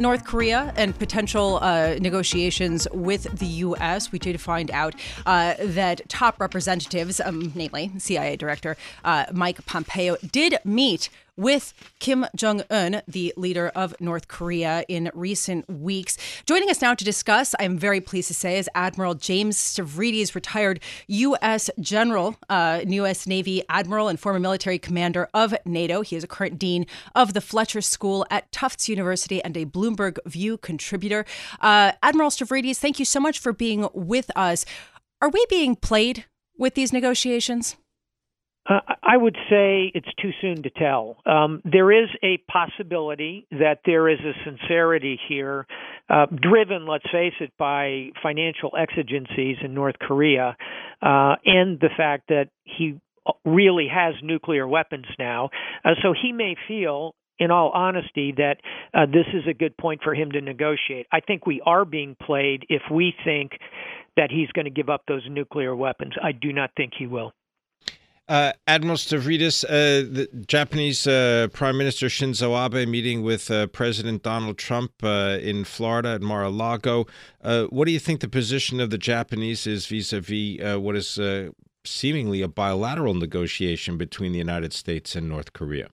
North Korea and potential uh, negotiations with the U.S. We did find out uh, that top representatives, um, namely CIA Director uh, Mike Pompeo, did meet with Kim Jong un, the leader of North Korea, in recent weeks. Joining us now to discuss, I'm very pleased to say, is Admiral James Stavridis, retired U.S. General, uh, U.S. Navy Admiral, and former military commander of NATO. He is a current dean of the Fletcher School at Tufts University and a Bloomberg View contributor. Uh, Admiral Stavridis, thank you so much for being with us. Are we being played with these negotiations? Uh, I would say it's too soon to tell. Um, there is a possibility that there is a sincerity here, uh, driven, let's face it, by financial exigencies in North Korea uh, and the fact that he really has nuclear weapons now. Uh, so he may feel in all honesty, that uh, this is a good point for him to negotiate. I think we are being played if we think that he's going to give up those nuclear weapons. I do not think he will. Uh, Admiral Stavridis, uh, the Japanese uh, Prime Minister Shinzo Abe meeting with uh, President Donald Trump uh, in Florida at Mar-a-Lago. Uh, what do you think the position of the Japanese is vis-a-vis what is seemingly a bilateral negotiation between the United States and North Korea?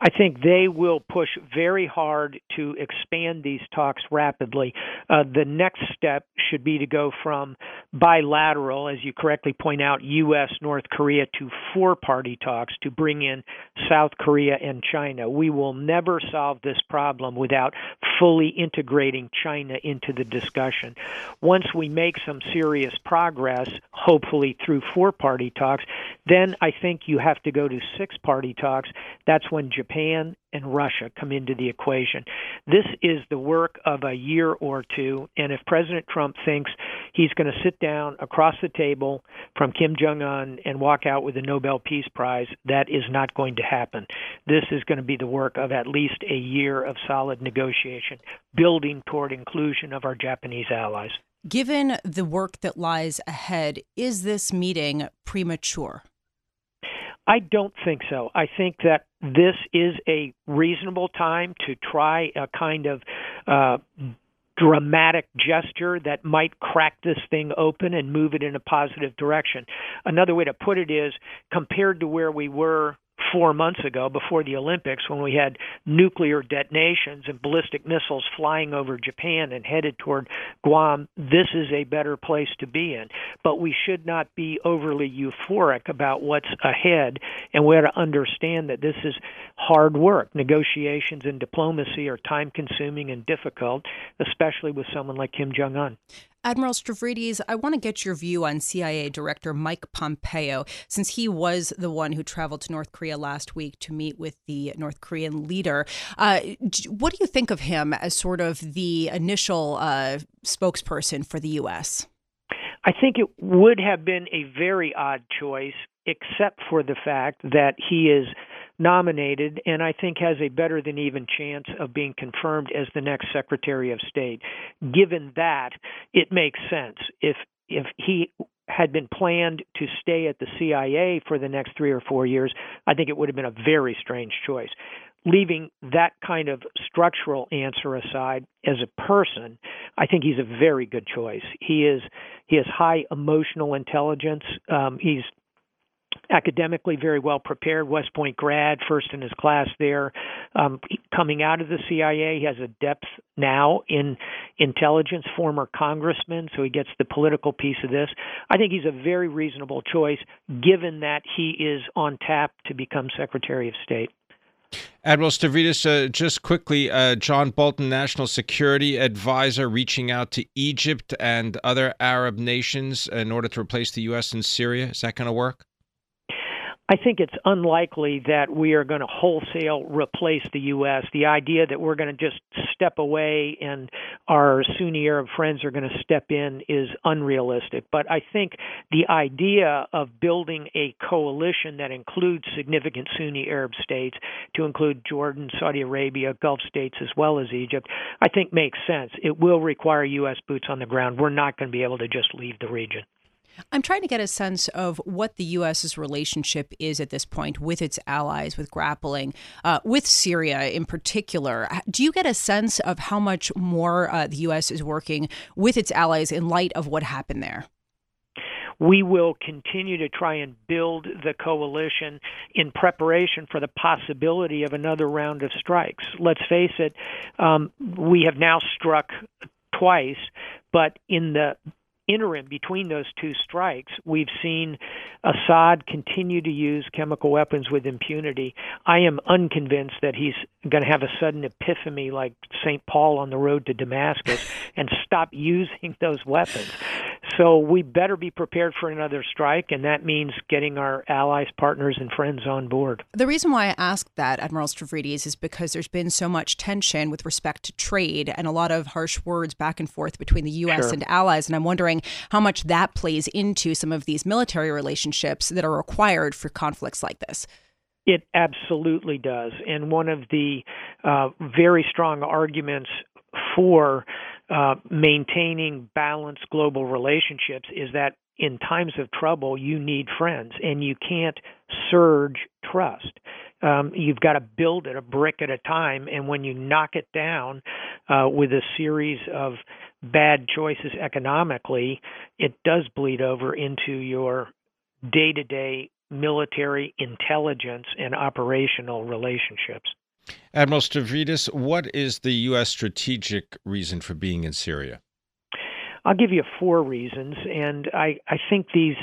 I think they will push very hard to expand these talks rapidly. Uh, the next step should be to go from bilateral, as you correctly point out, U.S. North Korea to four party talks to bring in South Korea and China. We will never solve this problem without fully integrating China into the discussion. Once we make some serious progress, hopefully through four party talks, then I think you have to go to six party talks. That's when Japan Japan and Russia come into the equation. This is the work of a year or two, and if President Trump thinks he's going to sit down across the table from Kim Jong un and walk out with a Nobel Peace Prize, that is not going to happen. This is going to be the work of at least a year of solid negotiation, building toward inclusion of our Japanese allies. Given the work that lies ahead, is this meeting premature? I don't think so. I think that this is a reasonable time to try a kind of uh, dramatic gesture that might crack this thing open and move it in a positive direction. Another way to put it is compared to where we were four months ago before the Olympics when we had nuclear detonations and ballistic missiles flying over Japan and headed toward Guam, this is a better place to be in. But we should not be overly euphoric about what's ahead, and we ought to understand that this is hard work. Negotiations and diplomacy are time consuming and difficult, especially with someone like Kim Jong un. Admiral Stavridis, I want to get your view on CIA Director Mike Pompeo, since he was the one who traveled to North Korea last week to meet with the North Korean leader. Uh, what do you think of him as sort of the initial uh, spokesperson for the U.S.? I think it would have been a very odd choice, except for the fact that he is nominated and I think has a better than even chance of being confirmed as the next Secretary of State. Given that, it makes sense. If if he had been planned to stay at the CIA for the next three or four years, I think it would have been a very strange choice. Leaving that kind of structural answer aside, as a person, I think he's a very good choice. He is he has high emotional intelligence. Um, he's academically very well prepared, West Point grad, first in his class there. Um, coming out of the CIA, he has a depth now in intelligence, former congressman, so he gets the political piece of this. I think he's a very reasonable choice given that he is on tap to become Secretary of State. Admiral Stavridis, uh, just quickly, uh, John Bolton, National Security Advisor, reaching out to Egypt and other Arab nations in order to replace the U.S. in Syria. Is that going to work? I think it's unlikely that we are going to wholesale replace the U.S. The idea that we're going to just step away and our Sunni Arab friends are going to step in is unrealistic. But I think the idea of building a coalition that includes significant Sunni Arab states, to include Jordan, Saudi Arabia, Gulf states, as well as Egypt, I think makes sense. It will require U.S. boots on the ground. We're not going to be able to just leave the region. I'm trying to get a sense of what the U.S.'s relationship is at this point with its allies, with grappling uh, with Syria in particular. Do you get a sense of how much more uh, the U.S. is working with its allies in light of what happened there? we will continue to try and build the coalition in preparation for the possibility of another round of strikes. Let's face it, um, we have now struck twice, but in the interim between those two strikes, we've seen Assad continue to use chemical weapons with impunity. I am unconvinced that he's going to have a sudden epiphany like St. Paul on the road to Damascus and stop using those weapons. So we better be prepared for another strike, and that means getting our allies, partners, and friends on board. The reason why I asked that, Admiral Stavridis, is because there's been so much tension with respect to trade and a lot of harsh words back and forth between the U.S. Sure. and allies. And I'm wondering how much that plays into some of these military relationships that are required for conflicts like this. It absolutely does. And one of the uh, very strong arguments for uh, maintaining balanced global relationships is that in times of trouble, you need friends, and you can't surge trust. Um, you've got to build it a brick at a time, and when you knock it down uh, with a series of bad choices economically, it does bleed over into your day to day military intelligence and operational relationships. Admiral Stavridis, what is the U.S. strategic reason for being in Syria? I'll give you four reasons, and I, I think these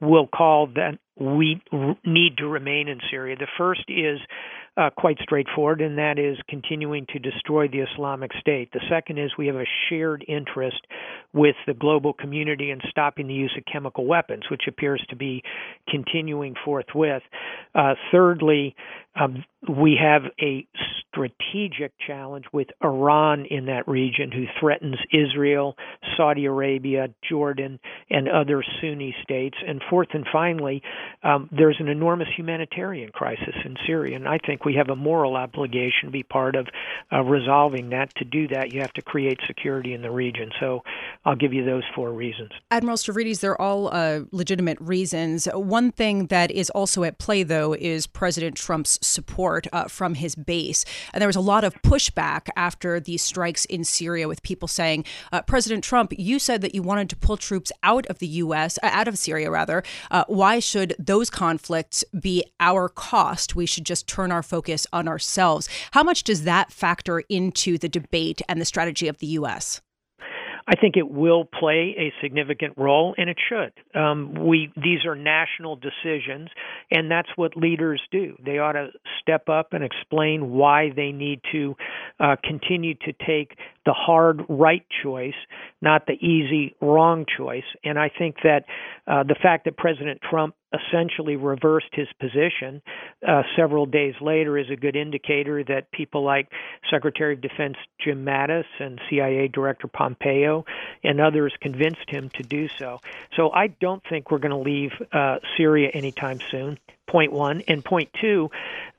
will call that we need to remain in Syria. The first is uh, quite straightforward, and that is continuing to destroy the Islamic State. The second is we have a shared interest with the global community in stopping the use of chemical weapons, which appears to be continuing forthwith. Uh, thirdly, um, we have a strategic challenge with Iran in that region, who threatens Israel, Saudi Arabia, Jordan, and other Sunni states. And fourth and finally, um, there's an enormous humanitarian crisis in Syria, and I think we have a moral obligation to be part of uh, resolving that. To do that, you have to create security in the region. So I'll give you those four reasons. Admiral Stavridis, they're all uh, legitimate reasons. One thing that is also at play, though, is President Trump's support uh, from his base. And there was a lot of pushback after these strikes in Syria, with people saying, uh, President Trump, you said that you wanted to pull troops out of the U.S., uh, out of Syria, rather. Uh, why should those conflicts be our cost? We should just turn our focus on ourselves. How much does that factor into the debate and the strategy of the U.S.? I think it will play a significant role, and it should. Um, we these are national decisions, and that's what leaders do. They ought to step up and explain why they need to uh, continue to take the hard right choice, not the easy wrong choice. And I think that uh, the fact that President Trump essentially reversed his position uh, several days later is a good indicator that people like Secretary of Defense Jim Mattis and CIA Director Pompeo and others convinced him to do so. So I don't think we're going to leave uh, Syria anytime soon point one. And point two,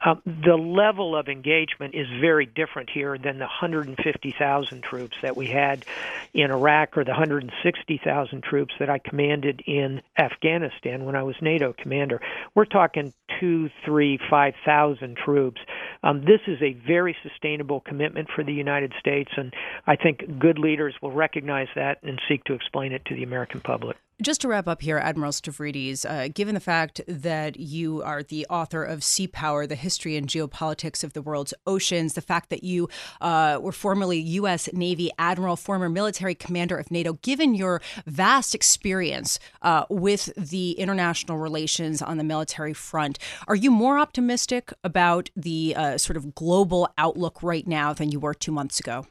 uh, the level of engagement is very different here than the 150,000 troops that we had in Iraq or the 160,000 troops that I commanded in Afghanistan when I was NATO commander. We're talking two, three, five thousand troops. Um, this is a very sustainable commitment for the United States, and I think good leaders will recognize that and seek to explain it to the American public. Just to wrap up here, Admiral Stavridis, uh, given the fact that you are the author of Sea Power, the history and geopolitics of the world's oceans, the fact that you uh, were formerly U.S. Navy Admiral, former military commander of NATO, given your vast experience uh, with the international relations on the military front, are you more optimistic about the uh, sort of global outlook right now than you were two months ago?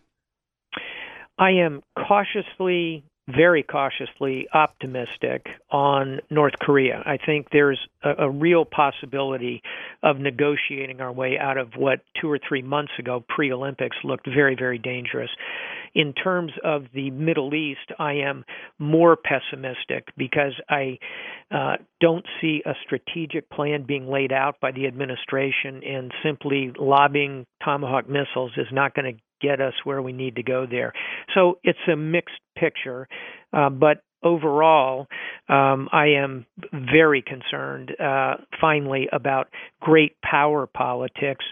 I am cautiously very cautiously optimistic on North Korea. I think there's a, a, real possibility of negotiating our way out of what two or three months ago, pre Olympics, looked very, very dangerous. In terms of the Middle East, I am more pessimistic because I uh, don't see a strategic plan being laid out by the administration, and simply lobbing Tomahawk missiles is not going to get us where we need to go there. So it's a mixed picture, uh, but overall, um, I am very concerned, uh, finally, about great power politics.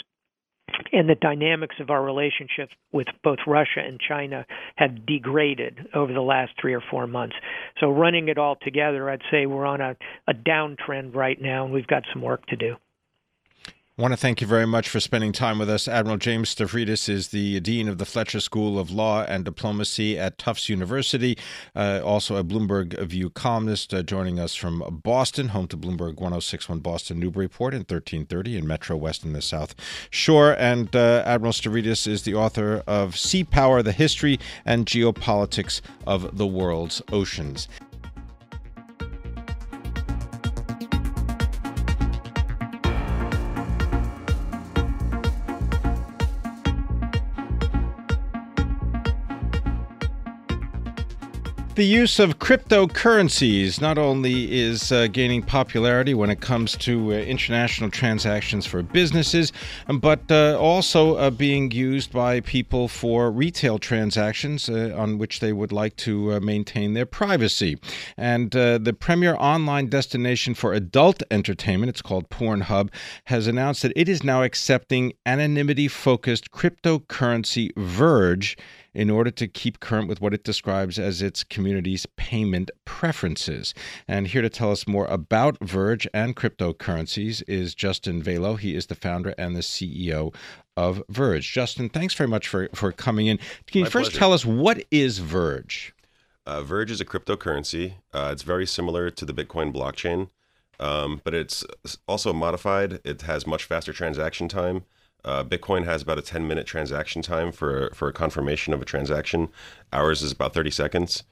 And the dynamics of our relationships with both Russia and China have degraded over the last three or four months. So, running it all together, I'd say we're on a, a downtrend right now, and we've got some work to do. I want to thank you very much for spending time with us. Admiral James Stavridis is the Dean of the Fletcher School of Law and Diplomacy at Tufts University, uh, also a Bloomberg View columnist, uh, joining us from Boston, home to Bloomberg 1061 Boston Newburyport in 1330 in Metro West and the South Shore. And uh, Admiral Stavridis is the author of Sea Power, the History and Geopolitics of the World's Oceans. The use of cryptocurrencies not only is uh, gaining popularity when it comes to uh, international transactions for businesses, um, but uh, also uh, being used by people for retail transactions uh, on which they would like to uh, maintain their privacy. And the premier online destination for adult entertainment, it's called Pornhub, has announced that it is now accepting anonymity focused cryptocurrency Verge in order to keep current with what it describes as its community's payment preferences. And here to tell us more about Verge and cryptocurrencies is Justin Valo. He is the founder and the CEO of Verge. Justin, thanks very much for, for coming in. Can you My first pleasure. tell us what is Verge? Uh, Verge is a cryptocurrency. Uh, it's very similar to the Bitcoin blockchain, um, but it's also modified. It has much faster transaction time. Uh, Bitcoin has about a 10 minute transaction time for for a confirmation of a transaction. Ours is about 30 seconds.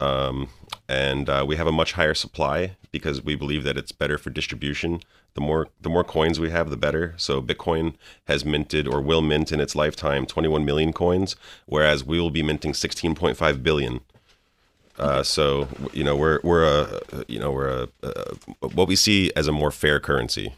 Um, and uh, we have a much higher supply because we believe that it's better for distribution. The more the more coins we have, the better. So Bitcoin has minted or will mint in its lifetime 21 million coins, whereas we will be minting 16.5 billion. Uh, so you know we're we're a you know we're a, a, what we see as a more fair currency.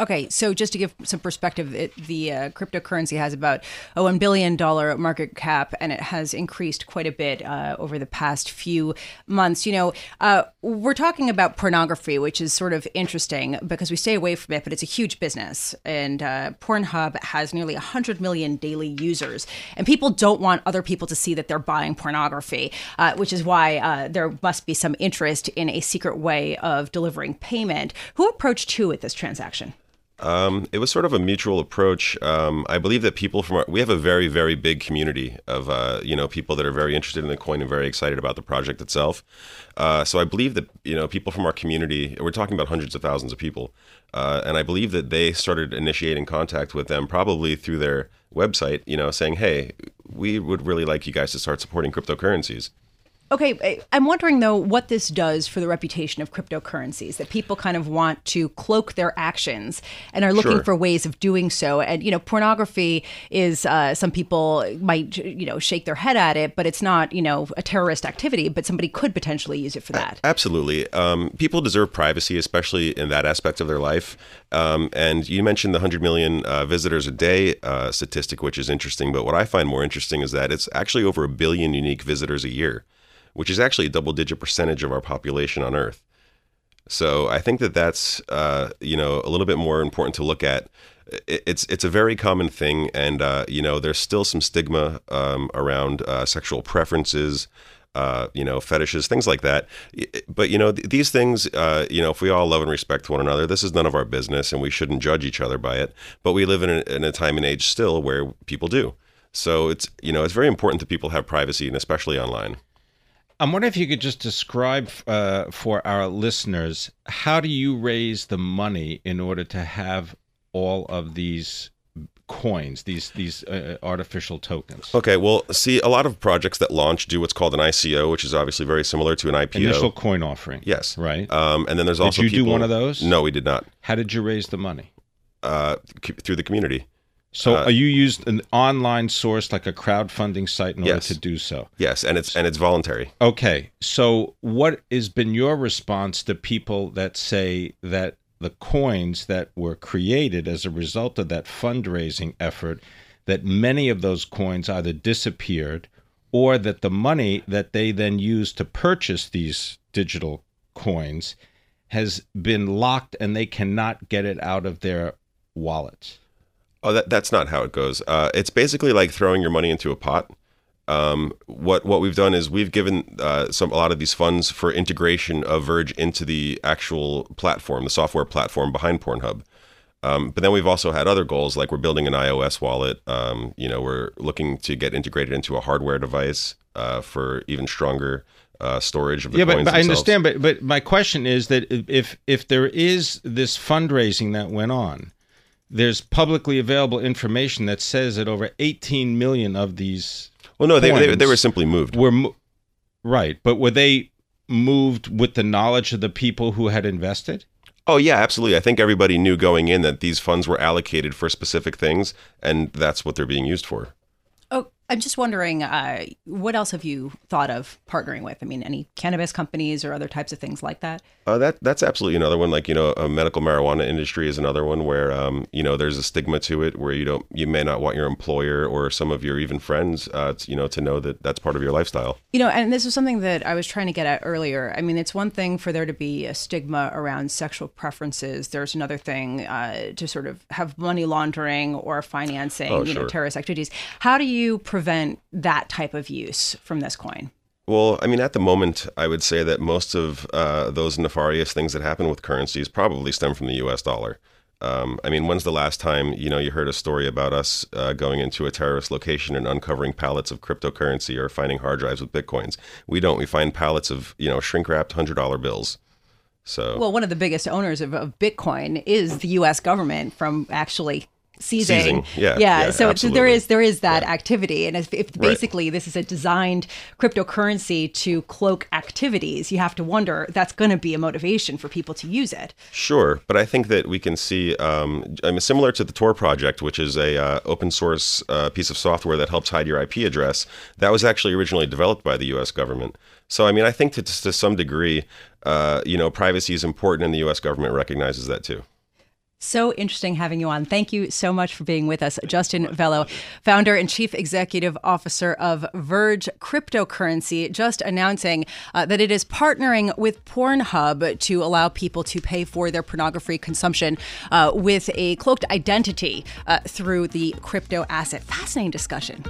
Okay, so just to give some perspective, it, the uh, cryptocurrency has about a $1 billion market cap, and it has increased quite a bit uh, over the past few months. You know, uh, we're talking about pornography, which is sort of interesting because we stay away from it, but it's a huge business. And uh, Pornhub has nearly 100 million daily users, and people don't want other people to see that they're buying pornography, uh, which is why uh, there must be some interest in a secret way of delivering payment. Who approached who with this transaction? Um, it was sort of a mutual approach. Um, I believe that people from our, we have a very very big community of uh, you know people that are very interested in the coin and very excited about the project itself. Uh, so I believe that you know people from our community. We're talking about hundreds of thousands of people, uh, and I believe that they started initiating contact with them probably through their website. You know, saying, "Hey, we would really like you guys to start supporting cryptocurrencies." Okay, I'm wondering though what this does for the reputation of cryptocurrencies that people kind of want to cloak their actions and are looking sure. for ways of doing so. And you know, pornography is uh, some people might you know shake their head at it, but it's not you know a terrorist activity. But somebody could potentially use it for that. Absolutely, um, people deserve privacy, especially in that aspect of their life. Um, and you mentioned the 100 million uh, visitors a day uh, statistic, which is interesting. But what I find more interesting is that it's actually over a billion unique visitors a year which is actually a double digit percentage of our population on Earth. So I think that that's uh, you know a little bit more important to look at. It's it's a very common thing, and uh, you know there's still some stigma um, around uh, sexual preferences, uh, you know fetishes, things like that. But you know th- these things, uh, you know, if we all love and respect one another, this is none of our business, and we shouldn't judge each other by it. But we live in a, in a time and age still where people do. So it's you know it's very important that people have privacy, and especially online. I'm wondering if you could just describe uh, for our listeners how do you raise the money in order to have all of these coins, these these uh, artificial tokens? Okay, well, see, a lot of projects that launch do what's called an ICO, which is obviously very similar to an IPO. Initial coin offering. Yes. Right. Um, and then there's also Did you do one of those? No, we did not. How did you raise the money? Uh, through the community. So Uh, are you used an online source like a crowdfunding site in order Yes. to do so? Yes, and it's and it's voluntary. Okay. So what has been your response to people that say that the coins that were created as a result of that fundraising effort that many of those coins either disappeared or that the money that they then used to purchase these digital coins has been locked and they cannot get it out of their wallets? Oh, that, that's not how it goes. Uh, it's basically like throwing your money into a pot. Um, what what we've done is we've given uh, some a lot of these funds for integration of Verge into the actual platform, the software platform behind Pornhub. Um, but then we've also had other goals, like we're building an iOS wallet. Um, you know, we're looking to get integrated into a hardware device uh, for even stronger uh, storage of the yeah, coins but, but I understand. But but my question is that if if there is this fundraising that went on, there's publicly available information that says that over 18 million of these Well, no, they, they, they were simply moved. were mo- right, but were they moved with the knowledge of the people who had invested? Oh yeah, absolutely. I think everybody knew going in that these funds were allocated for specific things, and that's what they're being used for. I'm just wondering, uh, what else have you thought of partnering with? I mean, any cannabis companies or other types of things like that? Uh, that that's absolutely another one. Like you know, a medical marijuana industry is another one where um, you know there's a stigma to it where you don't you may not want your employer or some of your even friends uh, to, you know to know that that's part of your lifestyle. You know, and this is something that I was trying to get at earlier. I mean, it's one thing for there to be a stigma around sexual preferences. There's another thing uh, to sort of have money laundering or financing, Oh, you know, terrorist activities. How do you prevent that type of use from this coin? Well, I mean, at the moment, I would say that most of uh, those nefarious things that happen with currencies probably stem from the U.S. dollar. Um, I mean, when's the last time you know you heard a story about us uh, going into a terrorist location and uncovering pallets of cryptocurrency or finding hard drives with bitcoins? We don't. We find pallets of you know shrink wrapped hundred dollar bills. So Well, one of the biggest owners of, of Bitcoin is the U.S. government from actually seizing. Seizing, yeah, yeah. yeah, so, there is there is that activity, and if, if basically this is a designed cryptocurrency to cloak activities, you have to wonder that's going to be a motivation for people to use it. Sure, but I think that we can see, um, I mean, similar to the Tor project, which is a uh, open source uh, piece of software that helps hide your IP address. That was actually originally developed by the U.S. government. So, I mean, I think to, to some degree, uh, you know, privacy is important, and the U.S. government recognizes that too. So interesting having you on. Thank you so much for being with us, Justin Valo, founder and chief executive officer of Verge Cryptocurrency, just announcing uh, that it is partnering with Pornhub to allow people to pay for their pornography consumption uh, with a cloaked identity uh, through the crypto asset. Fascinating discussion.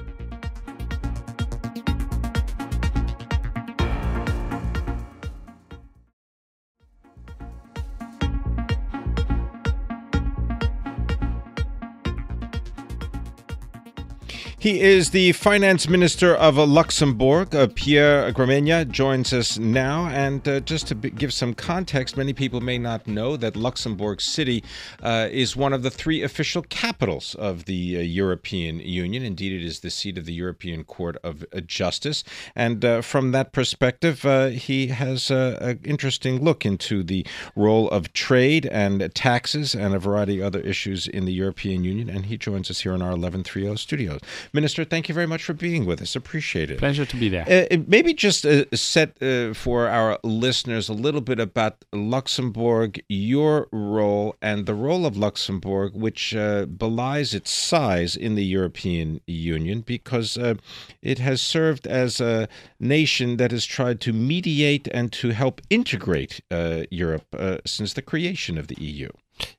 He is the finance minister of Luxembourg. Uh, Pierre Gramegna joins us now. And uh, just to b- give some context, many people may not know that Luxembourg City uh, is one of the three official capitals of the uh, European Union. Indeed, it is the seat of the European Court of uh, Justice. And from that perspective, he has an interesting look into the role of trade and taxes and a variety of other issues in the European Union. And he joins us here in our 1130 studios. Minister, thank you very much for being with us. Appreciate it. Pleasure to be there. Uh, maybe just uh, set uh, for our listeners a little bit about Luxembourg, your role, and the role of Luxembourg, which uh, belies its size in the European Union because uh, it has served as a nation that has tried to mediate and to help integrate uh, Europe uh, since the creation of the EU.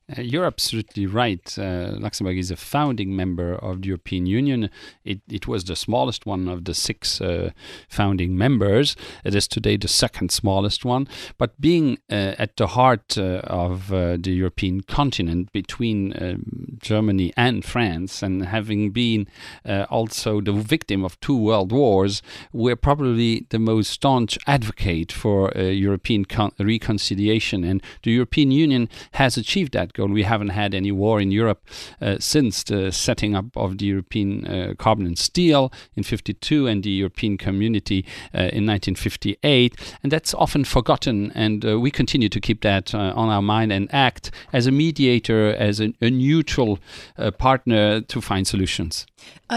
Uh, you're absolutely right. Uh, Luxembourg is a founding member of the European Union. It, it was the smallest one of the six uh, founding members. It is today the second smallest one. But being uh, at the heart uh, of uh, the European continent between um, Germany and France, and having been also the victim of two world wars, we're probably the most staunch advocate for European con- reconciliation. And the European Union has achieved that goal. We haven't had any war in Europe uh, since the setting up of the European uh, Carbon and Steel in 52 and the European Community uh, in 1958. And that's often forgotten. And uh, we continue to keep that uh, on our mind and act as a mediator, as a, neutral partner to find solutions.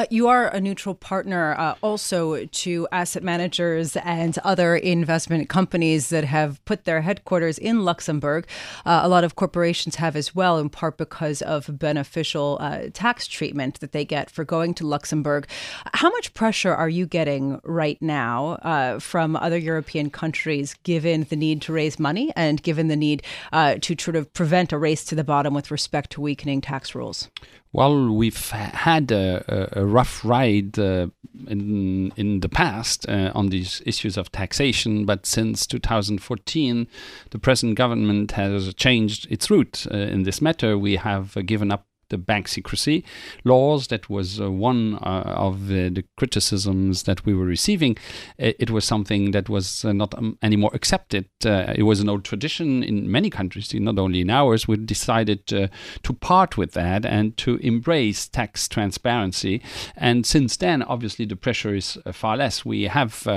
You are a neutral partner also to asset managers and other investment companies that have put their headquarters in Luxembourg. A lot of corporations have as well, in part because of beneficial uh, tax treatment that they get for going to Luxembourg. How much pressure are you getting right now uh, from other European countries, given the need to raise money and given the need uh, to sort of prevent a race to the bottom with respect to weakening tax rules? Well, we've had a, a rough ride uh, in in the past uh, on these issues of taxation, but since 2014, the present government has changed its route uh, in this matter. We have given up the bank secrecy laws. That was uh, one uh, of the, the, criticisms that we were receiving. It, it was something that was uh, not um, anymore accepted. Uh, it was an old tradition in many countries, not only in ours. We decided uh, to part with that and to embrace tax transparency. And since then, obviously, the pressure is uh, far less. We have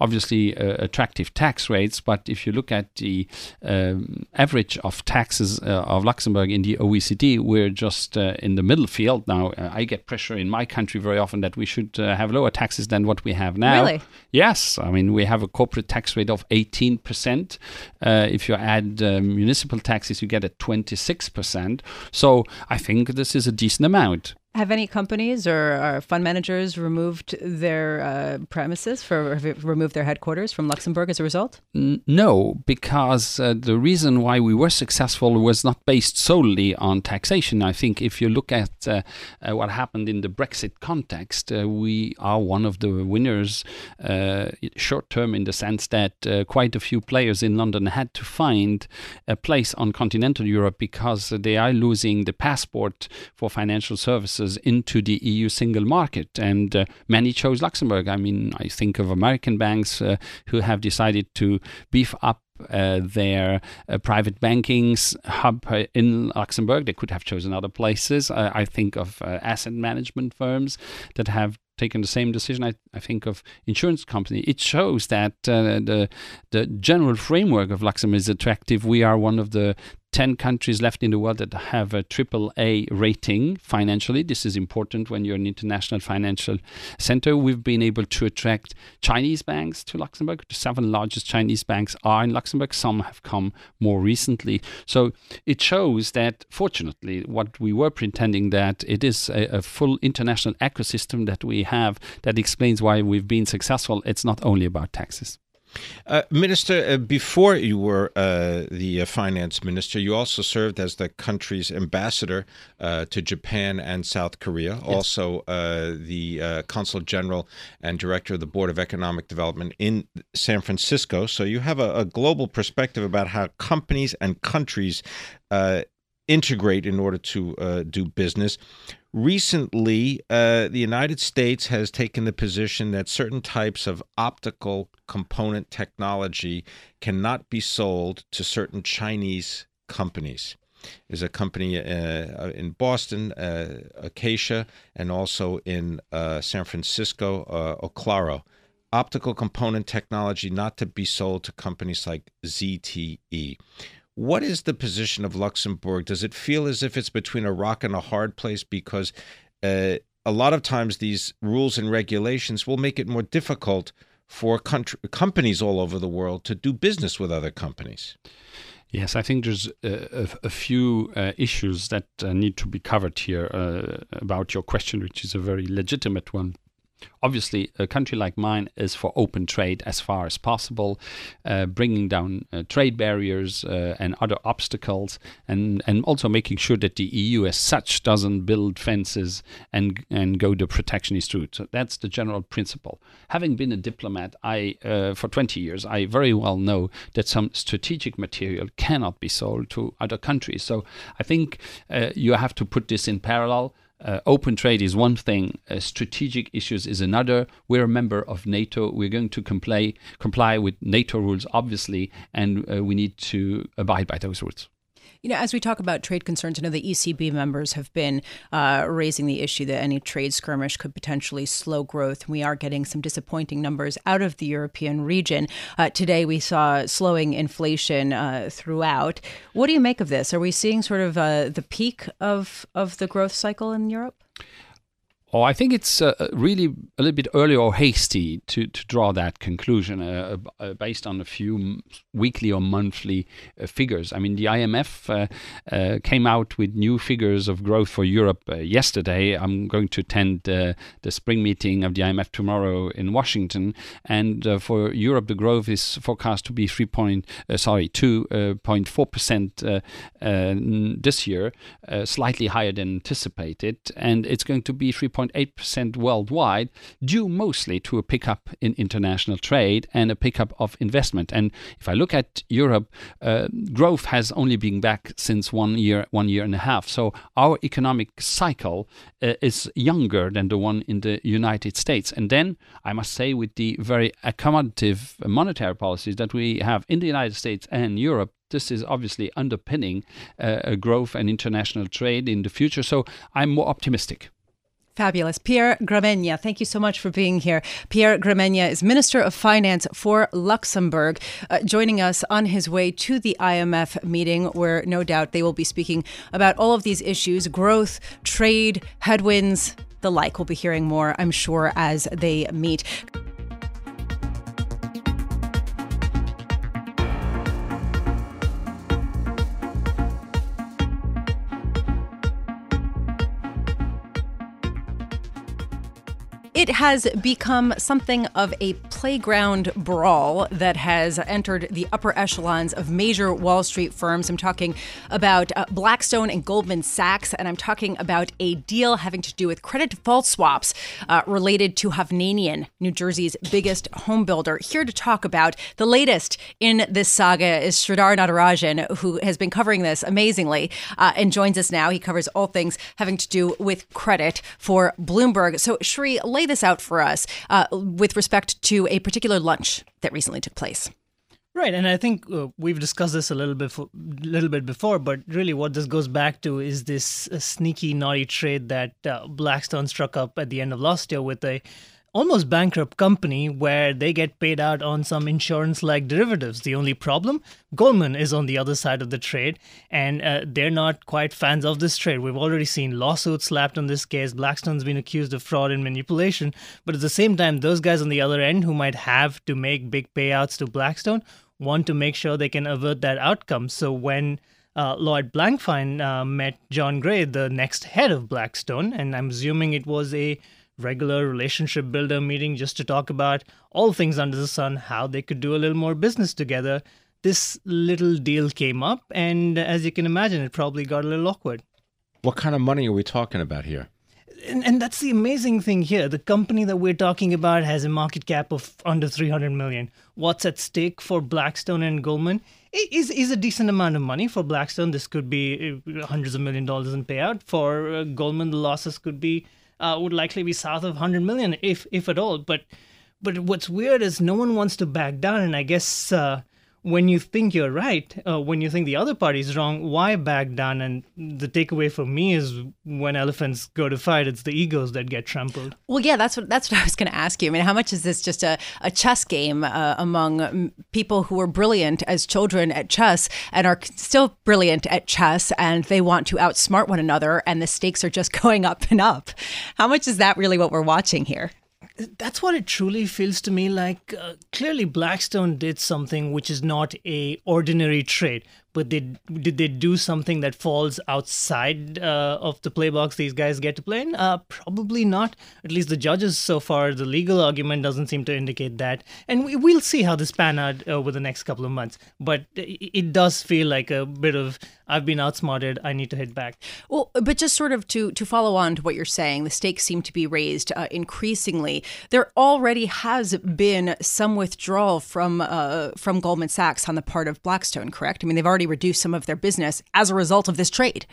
obviously attractive tax rates, but if you look at the um, average of taxes of Luxembourg in the OECD, we're just uh, in the middle field. Now, uh, I get pressure in my country very often that we should uh, have lower taxes than what we have now. Really? Yes. I mean, we have a corporate tax rate of 18%. if you add municipal taxes, you get a 26%. So I think this is a decent amount. Have any companies or, fund managers removed their uh, premises for removed their headquarters from Luxembourg as a result? N- no, because uh, the reason why we were successful was not based solely on taxation. I think if you look at uh, uh what happened in the Brexit context, uh, we are one of the winners uh, short term in the sense that quite a few players in London had to find a place on continental Europe because they are losing the passport for financial services into the EU single market. And uh, many chose Luxembourg. I mean, I think of American banks uh, who have decided to beef up uh, their uh, private banking's hub uh, in Luxembourg. They could have chosen other places. I think of uh, asset management firms that have taken the same decision. I, I think of insurance company. It shows that uh, the the general framework of Luxembourg is attractive. We are one of the 10 countries left in the world that have a triple A rating financially. This is important when you're an international financial center. We've been able to attract Chinese banks to Luxembourg. The seven largest Chinese banks are in Luxembourg. Some have come more recently. So it shows that, fortunately, what we were pretending that it is a, a full international ecosystem that we have that explains why we've been successful. It's not only about taxes. Uh, minister, uh, before you were uh, the uh, finance minister, you also served as the country's ambassador uh, to Japan and South Korea, yes. also uh, the consul general and director of the Board of Economic Development in San Francisco. So you have a, a global perspective about how companies and countries integrate in order to do business. Recently, uh, the United States has taken the position that certain types of optical component technology cannot be sold to certain Chinese companies. There's a company uh, in Boston, uh, Acacia, and also in uh, San Francisco, uh, Oclaro. Optical component technology not to be sold to companies like ZTE. What is the position of Luxembourg? Does it feel as if it's between a rock and a hard place? Because uh, a lot of times these rules and regulations will make it more difficult for country, companies all over the world to do business with other companies. Yes, I think there's a, a, few uh, issues that uh, need to be covered here uh, about your question, which is a very legitimate one. Obviously, a country like mine is for open trade as far as possible, uh, bringing down uh, trade barriers uh, and other obstacles, and, and also making sure that the EU as such doesn't build fences and, and go the protectionist route. So that's the general principle. Having been a diplomat I uh, for 20 years, I very well know that some strategic material cannot be sold to other countries. So I think uh, you have to put this in parallel uh, open trade is one thing, uh, strategic issues is another. We're a member of NATO. We're going to comply comply with NATO rules, obviously, and uh, we need to abide by those rules. You know, as we talk about trade concerns, I know the ECB members have been uh, raising the issue that any trade skirmish could potentially slow growth. We are getting some disappointing numbers out of the European region. Uh, today, we saw slowing inflation uh, throughout. What do you make of this? Are we seeing sort of uh, the peak of of the growth cycle in Europe? Oh, I think it's uh, really a little bit early or hasty to, to draw that conclusion uh, uh, based on a few weekly or monthly uh, figures. I mean, the IMF uh, uh, came out with new figures of growth for Europe yesterday. I'm going to attend the spring meeting of the IMF tomorrow in Washington, and for Europe, the growth is forecast to be three point sorry two point four percent this year, slightly higher than anticipated, and it's going to be three 3.8% worldwide, due mostly to a pickup in international trade and a pickup of investment. And if I look at Europe, uh, growth has only been back since one year, one year and a half. So our economic cycle uh, is younger than the one in the United States. And then I must say, with the very accommodative monetary policies that we have in the United States and Europe, this is obviously underpinning uh, growth and international trade in the future. So I'm more optimistic. Fabulous. Pierre Gramegna, thank you so much for being here. Pierre Gramegna is Minister of Finance for Luxembourg, uh, joining us on his way to the IMF meeting, where no doubt they will be speaking about all of these issues growth, trade, headwinds, the like. We'll be hearing more, I'm sure, as they meet. It has become something of a playground brawl that has entered the upper echelons of major Wall Street firms. I'm talking about uh, Blackstone and Goldman Sachs, and I'm talking about a deal having to do with credit default swaps uh, related to Hovnanian, New Jersey's biggest home builder. Here to talk about the latest in this saga is Sridhar Natarajan, who has been covering this amazingly uh, and joins us now. He covers all things having to do with credit for Bloomberg. So, Shri, lay this out for us uh, with respect to a particular lunch that recently took place. Right, and I think uh, we've discussed this a little bit, little bit before, but really, what this goes back to is this uh, sneaky, naughty trade that uh, Blackstone struck up at the end of last year with a almost bankrupt company where they get paid out on some insurance like derivatives. The only problem Goldman is on the other side of the trade, and uh, they're not quite fans of this trade. We've already seen lawsuits slapped on this case. Blackstone's been accused of fraud and manipulation, but at the same time, those guys on the other end who might have to make big payouts to Blackstone want to make sure they can avert that outcome. So when uh, Lloyd Blankfein uh, met Jon Gray, the next head of Blackstone, and I'm assuming it was a regular relationship builder meeting just to talk about all things under the sun, how they could do a little more business together. This little deal came up, and as you can imagine, it probably got a little awkward. What kind of money are we talking about here? And, and that's the amazing thing here. The company that we're talking about has a market cap of under 300 million. What's at stake for Blackstone and Goldman is is a decent amount of money for Blackstone. This could be uh, hundreds of million dollars in payout. For uh, Goldman, the losses could be uh, would likely be south of 100 million, if if at all. But but what's weird is no one wants to back down, and I guess uh, when you think you're right, uh, when you think the other party is wrong, why back down? And the takeaway for me is when elephants go to fight, it's the egos that get trampled. Well, yeah, that's what that's what I was going to ask you. I mean, how much is this just a, a chess game uh, among people who were brilliant as children at chess and are still brilliant at chess, and they want to outsmart one another, and the stakes are just going up and up? How much is that really what we're watching here? That's what it truly feels to me like uh, clearly blackstone did something which is not a ordinary trade but did did they do something that falls outside uh, of the playbox these guys get to play in? Uh, probably not. At least the judges so far, the legal argument doesn't seem to indicate that. And we, will see how this pan out over the next couple of months. But it does feel like a bit of I've been outsmarted. I need to hit back. Well, but just sort of to to follow on to what you're saying, the stakes seem to be raised uh, increasingly. There already has been some withdrawal from uh, from Goldman Sachs on the part of Blackstone. Correct? I mean, they've already already reduced some of their business as a result of this trade.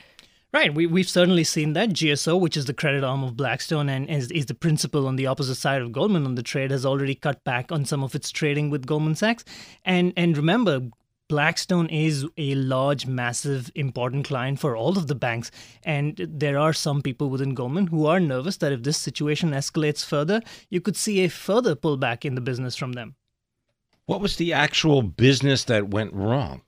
Right. We, we've certainly seen that. GSO, which is the credit arm of Blackstone and is, is the principal on the opposite side of Goldman on the trade, has already cut back on some of its trading with Goldman Sachs. And and remember, Blackstone is a large, massive, important client for all of the banks. And there are some people within Goldman who are nervous that if this situation escalates further, you could see a further pullback in the business from them. What was the actual business that went wrong?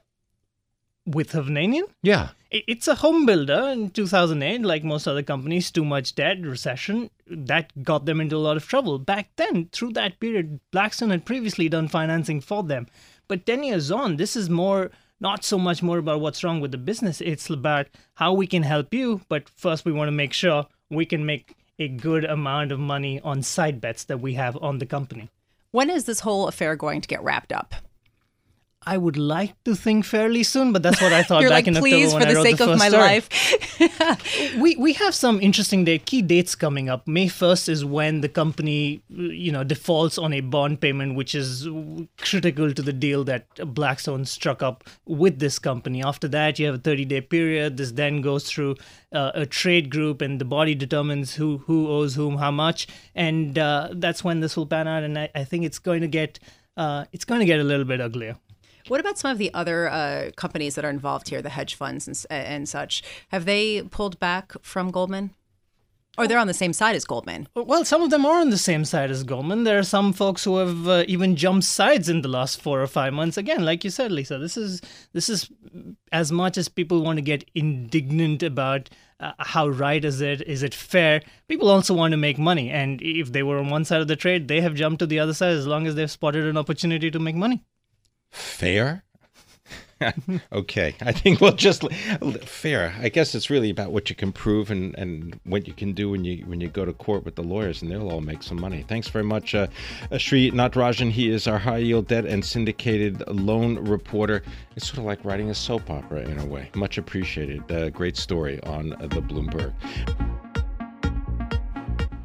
With Hovnanian? Yeah. It's a home builder in 2008, like most other companies, too much debt, recession. That got them into a lot of trouble. Back then, through that period, Blackstone had previously done financing for them. But 10 years on, this is more not so much more about what's wrong with the business. It's about how we can help you. But first, we want to make sure we can make a good amount of money on side bets that we have on the company. When is this whole affair going to get wrapped up? I would like to think fairly soon, but that's what I thought You're back like, in October when for I the wrote sake the of first my story. life. we we have some interesting date, key dates coming up. May first is when the company you know defaults on a bond payment, which is critical to the deal that Blackstone struck up with this company. After that, you have a 30 day period. This then goes through uh, a trade group, and the body determines who who owes whom how much, and uh, that's when this will pan out. And I, I think it's going to get uh, it's going to get a little bit uglier. What about some of the other uh, companies that are involved here, the hedge funds and, and such? Have they pulled back from Goldman? Or they're on the same side as Goldman? Well, some of them are on the same side as Goldman. There are some folks who have uh, even jumped sides in the last four or five months. Again, like you said, Lisa, this is this is as much as people want to get indignant about uh, how right is it, is it fair. People also want to make money, and if they were on one side of the trade, they have jumped to the other side as long as they've spotted an opportunity to make money. Fair? okay, I think we'll just fair. I guess it's really about what you can prove and, and what you can do when you when you go to court with the lawyers, and they'll all make some money. Thanks very much, uh, Sri Natarajan. He is our high yield debt and syndicated loan reporter. It's sort of like writing a soap opera in a way. Much appreciated. Uh, great story on uh, the Bloomberg.